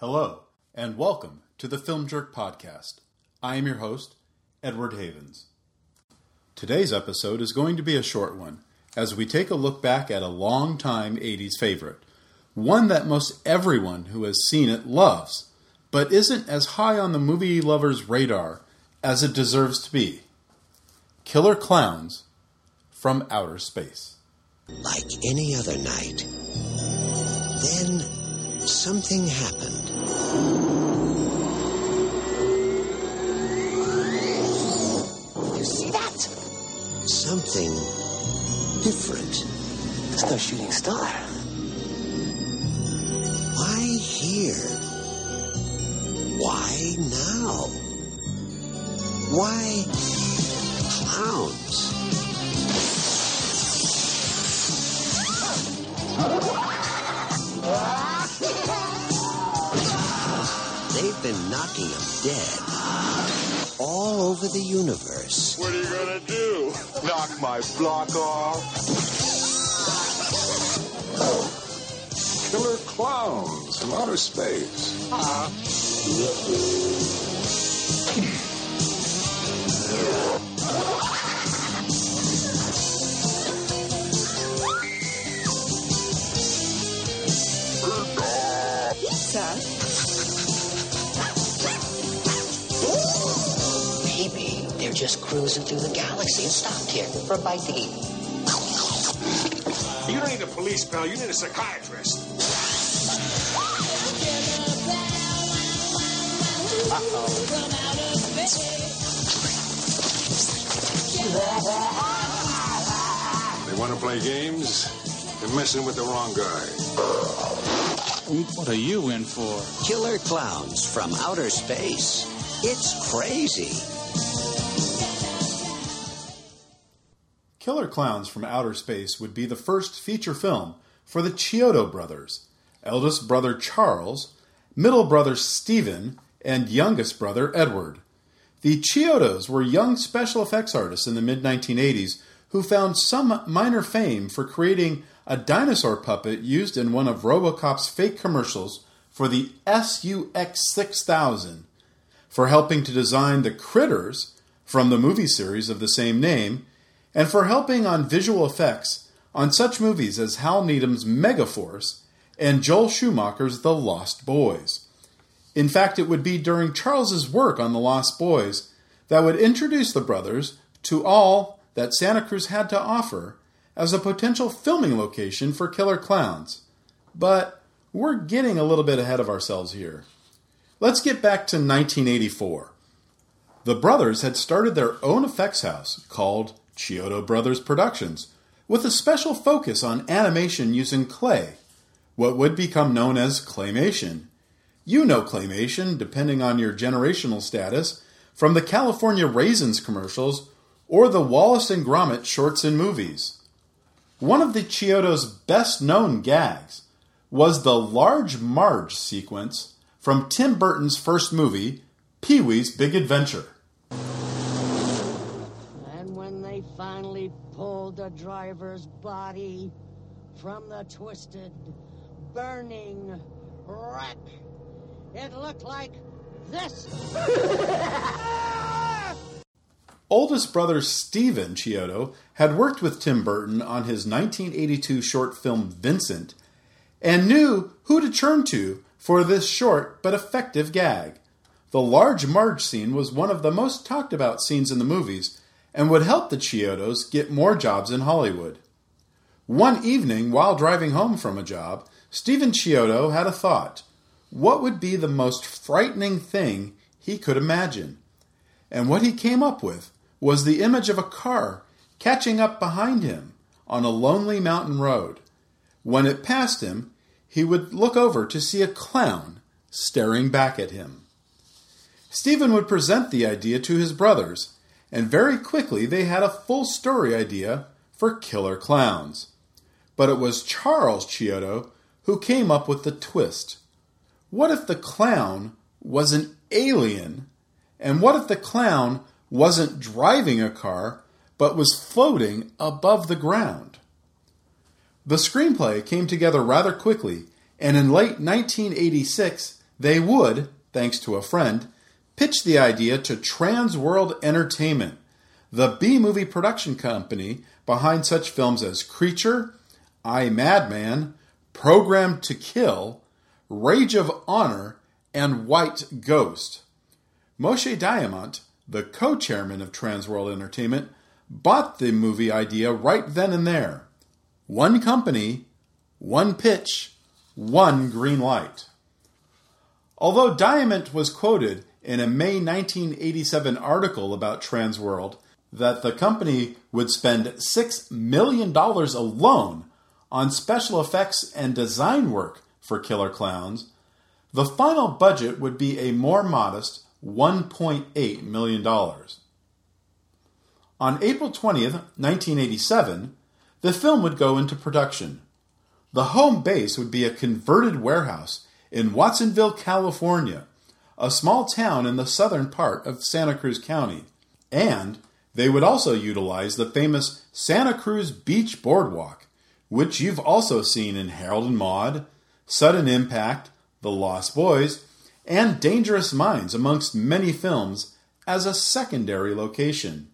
Hello, and welcome to the Film Jerk Podcast. I am your host, Edward Havens. Today's episode is going to be a short one as we take a look back at a long-time 80s favorite, one that most everyone who has seen it loves, but isn't as high on the movie lover's radar as it deserves to be Killer Klowns from Outer Space. Like any other night. Then something happened. You see that? Something different. It's no shooting star. Why here? Why now? Why clowns? Over the universe. What are you gonna do? Knock my block off? Killer Klowns from outer space. Maybe just cruising through the galaxy and stopped here for a bite to eat. You don't need a police pal, you need a psychiatrist. They want to play games? They're messing with the wrong guy. What are you in for? Killer Klowns from outer space. It's crazy. Killer Klowns from Outer Space would be the first feature film for the Chiodo brothers, eldest brother Charles, middle brother Stephen, and youngest brother Edward. The Chiodos were young special effects artists in the mid 1980s who found some minor fame for creating a dinosaur puppet used in one of Robocop's fake commercials for the SUX 6000, for helping to design the Critters from the movie series of the same name, and for helping on visual effects on such movies as Hal Needham's Megaforce and Joel Schumacher's The Lost Boys. In fact, it would be during Charles's work on The Lost Boys that would introduce the brothers to all that Santa Cruz had to offer as a potential filming location for Killer Klowns. But we're getting a little bit ahead of ourselves here. Let's get back to 1984. The brothers had started their own effects house called Chiodo Brothers Productions, with a special focus on animation using clay, what would become known as claymation. You know claymation, depending on your generational status, from the California Raisins commercials or the Wallace and Gromit shorts and movies. One of the Chiodo's best known gags was the Large Marge sequence from Tim Burton's first movie, Pee Wee's Big Adventure. And when they finally the driver's body from the twisted, burning wreck, it looked like this. Oldest brother Stephen Chiodo had worked with Tim Burton on his 1982 short film Vincent and knew who to turn to for this short but effective gag. The large Marge scene was one of the most talked about scenes in the movies and would help the Chiodos get more jobs in Hollywood. One evening, while driving home from a job, Stephen Chiodo had a thought. What would be the most frightening thing he could imagine? And what he came up with was the image of a car catching up behind him on a lonely mountain road. When it passed him, he would look over to see a clown staring back at him. Stephen would present the idea to his brothers, and very quickly they had a full story idea for Killer Klowns. But it was Charles Chiodo who came up with the twist. What if the clown was an alien? And what if the clown wasn't driving a car, but was floating above the ground? The screenplay came together rather quickly, and in late 1986, they would, thanks to a friend, pitch the idea to Transworld Entertainment, the B movie production company behind such films as Creature, I Madman, Programmed to Kill, Rage of Honor, and White Ghost. Moshe Diamant, the co chairman of Transworld Entertainment, bought the movie idea right then and there. One company, one pitch, one green light. Although Diamant was quoted in a May 1987 article about Transworld that the company would spend $6 million alone on special effects and design work for Killer Klowns, the final budget would be a more modest $1.8 million. On April 20th, 1987, the film would go into production. The home base would be a converted warehouse in Watsonville, California, a small town in the southern part of Santa Cruz County, and they would also utilize the famous Santa Cruz Beach Boardwalk, which you've also seen in Harold and Maude, Sudden Impact, The Lost Boys, and Dangerous Minds, amongst many films, as a secondary location.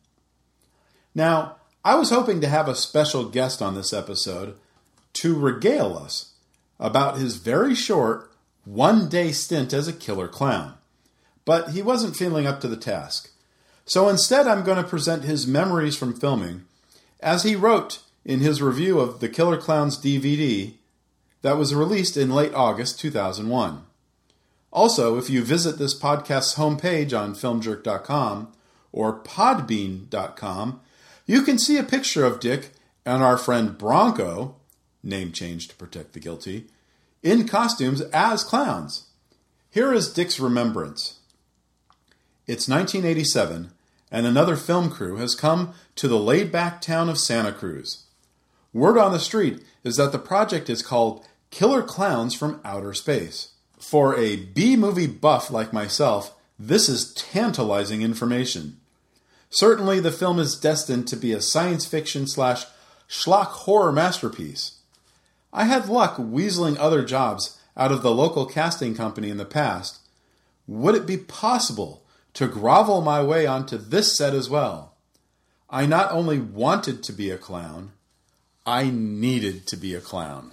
Now, I was hoping to have a special guest on this episode to regale us about his very short one day stint as a killer clown, but he wasn't feeling up to the task. So instead, I'm going to present his memories from filming as he wrote in his review of The Killer Klowns DVD that was released in late August 2001. Also, if you visit this podcast's homepage on filmjerk.com or podbean.com, you can see a picture of Dick and our friend Bronco, name changed to protect the guilty, in costumes as clowns. Here is Dick's remembrance. It's 1987, and another film crew has come to the laid back town of Santa Cruz. Word on the street is that the project is called Killer Klowns from Outer Space. For a B movie buff like myself, this is tantalizing information. Certainly, the film is destined to be a science fiction slash schlock horror masterpiece. I had luck weaseling other jobs out of the local casting company in the past. Would it be possible to grovel my way onto this set as well? I not only wanted to be a clown, I needed to be a clown.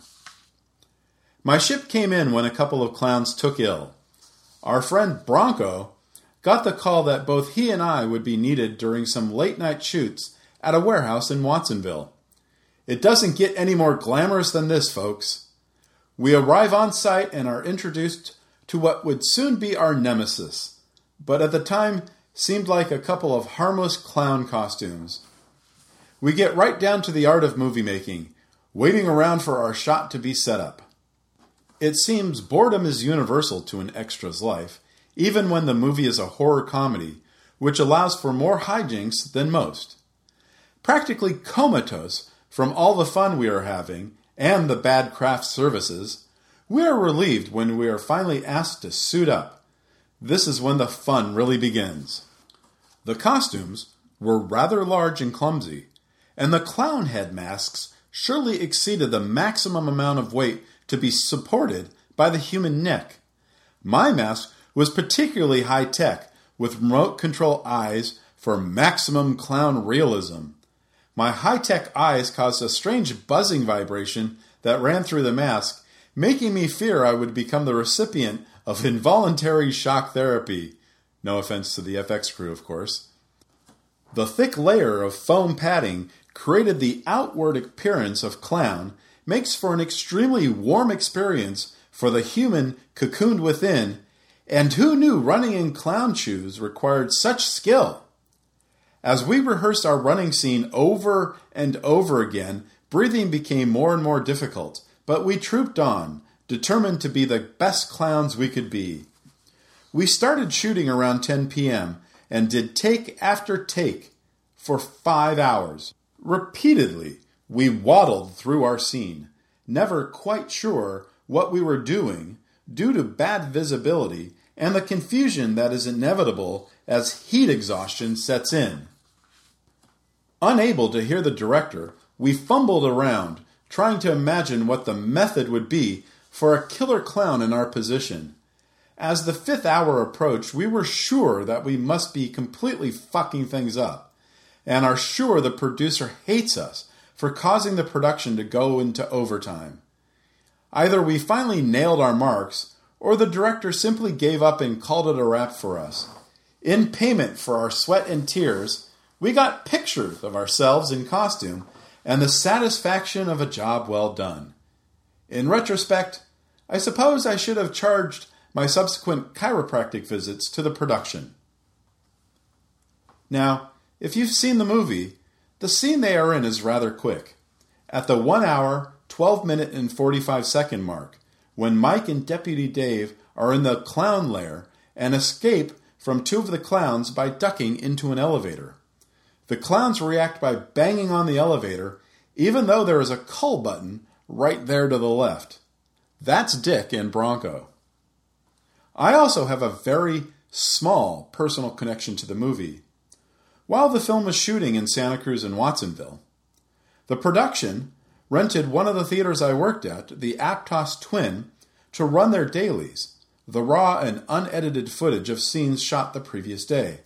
My ship came in when a couple of clowns took ill. Our friend Bronco got the call that both he and I would be needed during some late night shoots at a warehouse in Watsonville. It doesn't get any more glamorous than this, folks. We arrive on site and are introduced to what would soon be our nemesis, but at the time seemed like a couple of harmless clown costumes. We get right down to the art of movie making, waiting around for our shot to be set up. It seems boredom is universal to an extra's life, even when the movie is a horror comedy, which allows for more hijinks than most. Practically comatose from all the fun we are having and the bad craft services, we are relieved when we are finally asked to suit up. This is when the fun really begins. The costumes were rather large and clumsy, and the clown head masks surely exceeded the maximum amount of weight to be supported by the human neck. My mask was particularly high tech, with remote control eyes for maximum clown realism. My high tech eyes caused a strange buzzing vibration that ran through the mask, making me fear I would become the recipient of involuntary shock therapy. No offense to the FX crew, of course. The thick layer of foam padding created the outward appearance of clown, makes for an extremely warm experience for the human cocooned within, and who knew running in clown shoes required such skill? As we rehearsed our running scene over and over again, breathing became more and more difficult, but we trooped on, determined to be the best clowns we could be. We started shooting around 10 p.m. and did take after take for five hours. Repeatedly, we waddled through our scene, never quite sure what we were doing due to bad visibility and the confusion that is inevitable as heat exhaustion sets in. Unable to hear the director, we fumbled around, trying to imagine what the method would be for a killer clown in our position. As the fifth hour approached, we were sure that we must be completely fucking things up, and are sure the producer hates us for causing the production to go into overtime. Either we finally nailed our marks, or the director simply gave up and called it a wrap for us. In payment for our sweat and tears, we got pictures of ourselves in costume and the satisfaction of a job well done. In retrospect, I suppose I should have charged my subsequent chiropractic visits to the production. Now, if you've seen the movie, the scene they are in is rather quick. At the 1 hour, 12 minute, and 45 second mark, when Mike and Deputy Dave are in the clown lair and escape from two of the clowns by ducking into an elevator. The clowns react by banging on the elevator, even though there is a call button right there to the left. That's Dick and Bronco. I also have a very small personal connection to the movie. While the film was shooting in Santa Cruz and Watsonville, the production rented one of the theaters I worked at, the Aptos Twin, to run their dailies, the raw and unedited footage of scenes shot the previous day.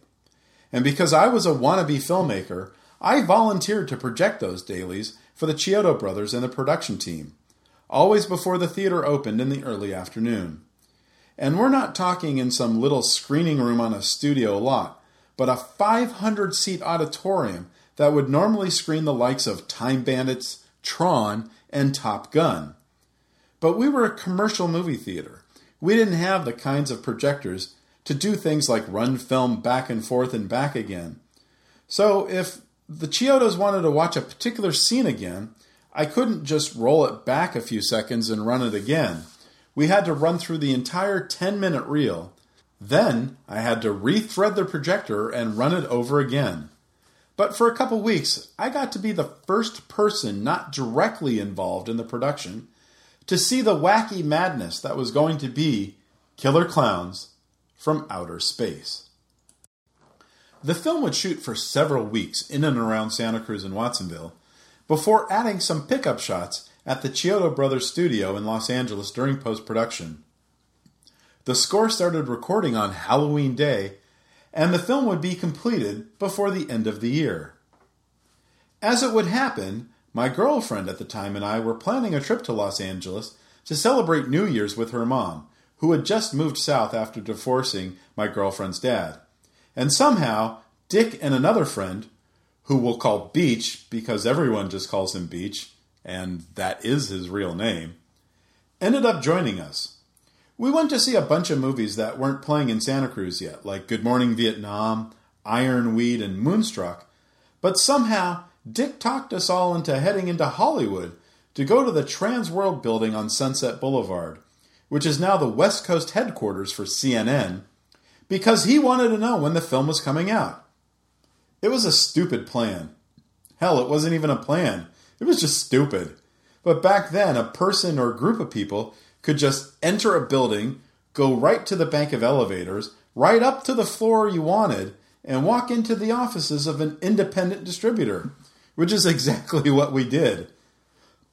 And because I was a wannabe filmmaker, I volunteered to project those dailies for the Chiodo brothers and the production team, always before the theater opened in the early afternoon. And we're not talking in some little screening room on a studio lot, but a 500 seat auditorium that would normally screen the likes of Time Bandits, Tron, and Top Gun. But we were a commercial movie theater. We didn't have the kinds of projectors to do things like run film back and forth and back again. So if the Chiodos wanted to watch a particular scene again, I couldn't just roll it back a few seconds and run it again we had to run through the entire 10 minute reel. Then I had to rethread the projector and run it over again. But for a couple weeks, I got to be the first person not directly involved in the production to see the wacky madness that was going to be Killer Klowns from Outer Space. The film would shoot for several weeks in and around Santa Cruz and Watsonville before adding some pickup shots at the Chiodo Brothers studio in Los Angeles during post production. The score started recording on Halloween Day, and the film would be completed before the end of the year. As it would happen, my girlfriend at the time and I were planning a trip to Los Angeles to celebrate New Year's with her mom, who had just moved south after divorcing my girlfriend's dad. And somehow, Dick and another friend, who we'll call Beach because everyone just calls him Beach, and that is his real name, ended up joining us. We went to see a bunch of movies that weren't playing in Santa Cruz yet, like Good Morning Vietnam, Ironweed, and Moonstruck, but somehow Dick talked us all into heading into Hollywood to go to the Transworld building on Sunset Boulevard, which is now the West Coast headquarters for CNN, because he wanted to know when the film was coming out. It was a stupid plan. Hell, it wasn't even a plan. It was just stupid. But back then, a person or group of people could just enter a building, go right to the bank of elevators, right up to the floor you wanted, and walk into the offices of an independent distributor, which is exactly what we did.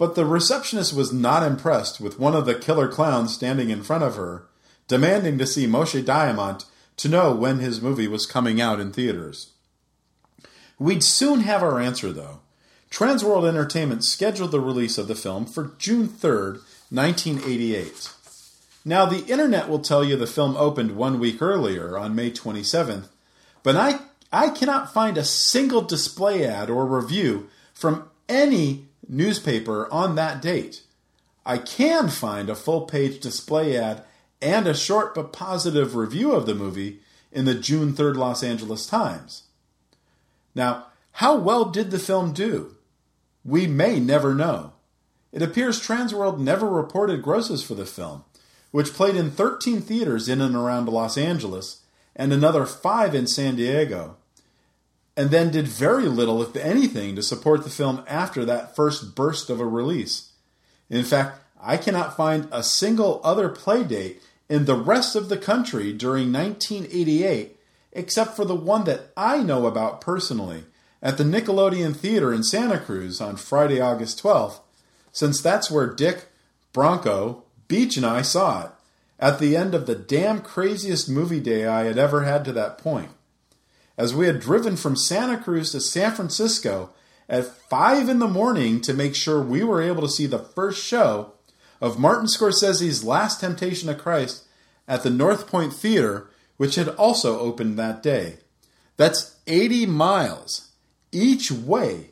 But the receptionist was not impressed with one of the killer clowns standing in front of her, demanding to see Moshe Diamant to know when his movie was coming out in theaters. We'd soon have our answer, though. Transworld Entertainment scheduled the release of the film for June 3rd, 1988. Now, the internet will tell you the film opened one week earlier on May 27th, but I, I cannot find a single display ad or review from any newspaper on that date. I can find a full page display ad and a short but positive review of the movie in the June 3rd Los Angeles Times. Now, how well did the film do? We may never know. It appears Transworld never reported grosses for the film, which played in 13 theaters in and around Los Angeles and another five in San Diego, and then did very little, if anything, to support the film after that first burst of a release. In fact, I cannot find a single other play date in the rest of the country during 1988 except for the one that I know about personally at the Nickelodeon Theater in Santa Cruz on Friday, August 12th, since that's where Dick, Bronco, Beach, and I saw it, at the end of the damn craziest movie day I had ever had to that point. As we had driven from Santa Cruz to San Francisco at 5 in the morning to make sure we were able to see the first show of Martin Scorsese's Last Temptation of Christ at the North Point Theater, which had also opened that day. That's 80 miles each way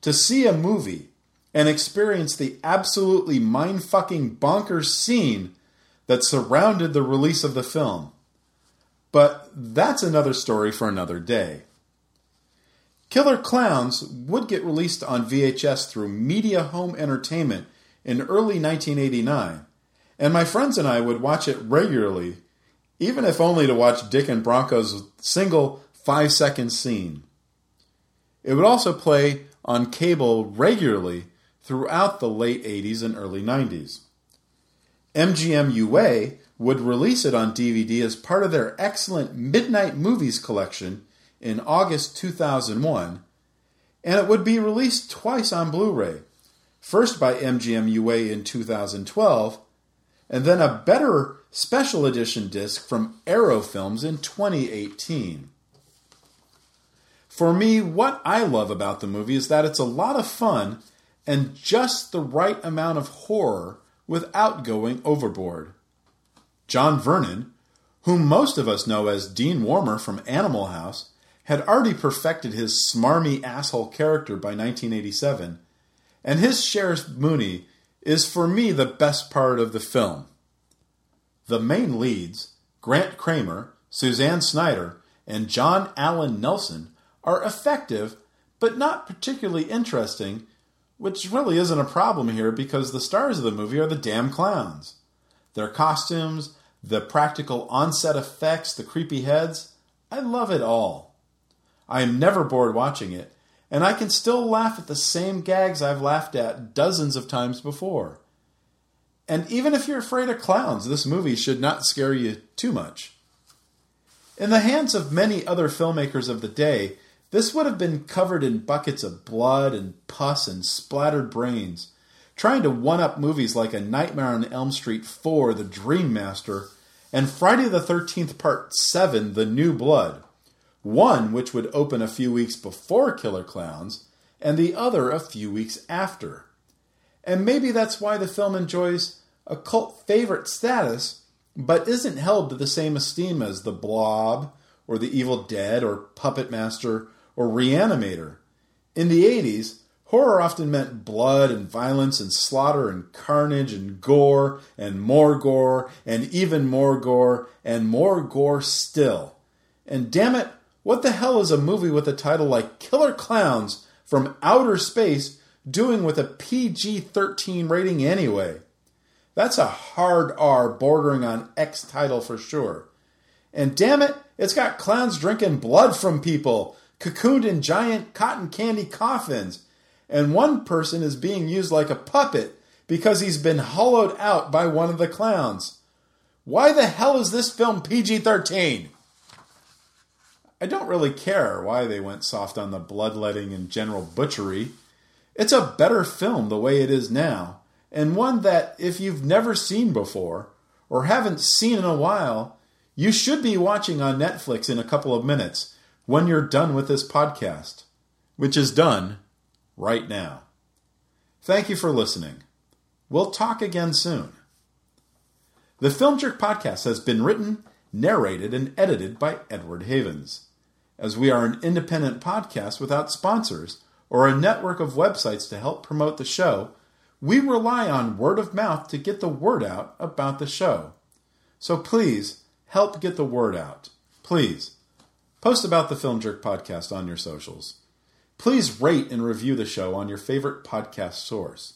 to see a movie and experience the absolutely mind fucking bonkers scene that surrounded the release of the film. But that's another story for another day. Killer Clowns would get released on VHS through Media Home Entertainment in early 1989, and my friends and I would watch it regularly, even if only to watch Dick and Bronco's single five second scene. It would also play on cable regularly throughout the late 80s and early 90s. MGM UA would release it on DVD as part of their excellent Midnight Movies collection in August 2001, and it would be released twice on Blu ray first by MGM UA in 2012, and then a better special edition disc from Arrow Films in 2018. For me, what I love about the movie is that it's a lot of fun and just the right amount of horror without going overboard. John Vernon, whom most of us know as Dean Wormer from Animal House, had already perfected his smarmy asshole character by 1987, and his Sheriff Mooney is for me the best part of the film. The main leads, Grant Cramer, Suzanne Snyder, and John Allen Nelson, are effective but not particularly interesting, which really isn't a problem here because the stars of the movie are the damn clowns. Their costumes, the practical onset effects, the creepy heads, I love it all. I am never bored watching it, and I can still laugh at the same gags I've laughed at dozens of times before. And even if you're afraid of clowns, this movie should not scare you too much. In the hands of many other filmmakers of the day, this would have been covered in buckets of blood and pus and splattered brains, trying to one up movies like A Nightmare on Elm Street 4, The Dream Master, and Friday the 13th Part 7, The New Blood. One which would open a few weeks before Killer Klowns, and the other a few weeks after. And maybe that's why the film enjoys a cult favorite status, but isn't held to the same esteem as The Blob, or The Evil Dead, or Puppet Master, or Reanimator. In the 80s, horror often meant blood and violence and slaughter and carnage and gore and more gore and even more gore and more gore still. And damn it, what the hell is a movie with a title like Killer Klowns from Outer Space doing with a PG 13 rating anyway? That's a hard R bordering on X title for sure. And damn it, it's got clowns drinking blood from people cocooned in giant cotton candy coffins, and one person is being used like a puppet because he's been hollowed out by one of the clowns. Why the hell is this film PG 13? I don't really care why they went soft on the bloodletting and general butchery. It's a better film the way it is now, and one that, if you've never seen before, or haven't seen in a while, you should be watching on Netflix in a couple of minutes when you're done with this podcast, which is done right now. Thank you for listening. We'll talk again soon. The Film Jerk podcast has been written, narrated, and edited by Edward Havens. As we are an independent podcast without sponsors or a network of websites to help promote the show, we rely on word of mouth to get the word out about the show. So please help get the word out. Please. Post about the Film Jerk podcast on your socials. Please rate and review the show on your favorite podcast source.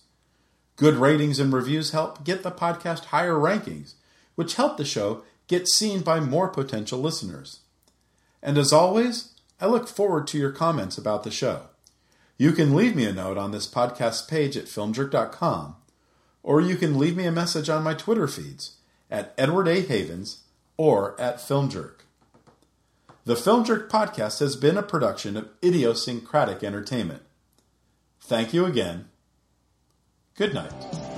Good ratings and reviews help get the podcast higher rankings, which help the show get seen by more potential listeners. And as always, I look forward to your comments about the show. You can leave me a note on this podcast page at filmjerk.com, or you can leave me a message on my Twitter feeds at Edward A. Havens or at Filmjerk. The Film Jerk podcast has been a production of Idiosyncratic Entertainment. Thank you again. Good night.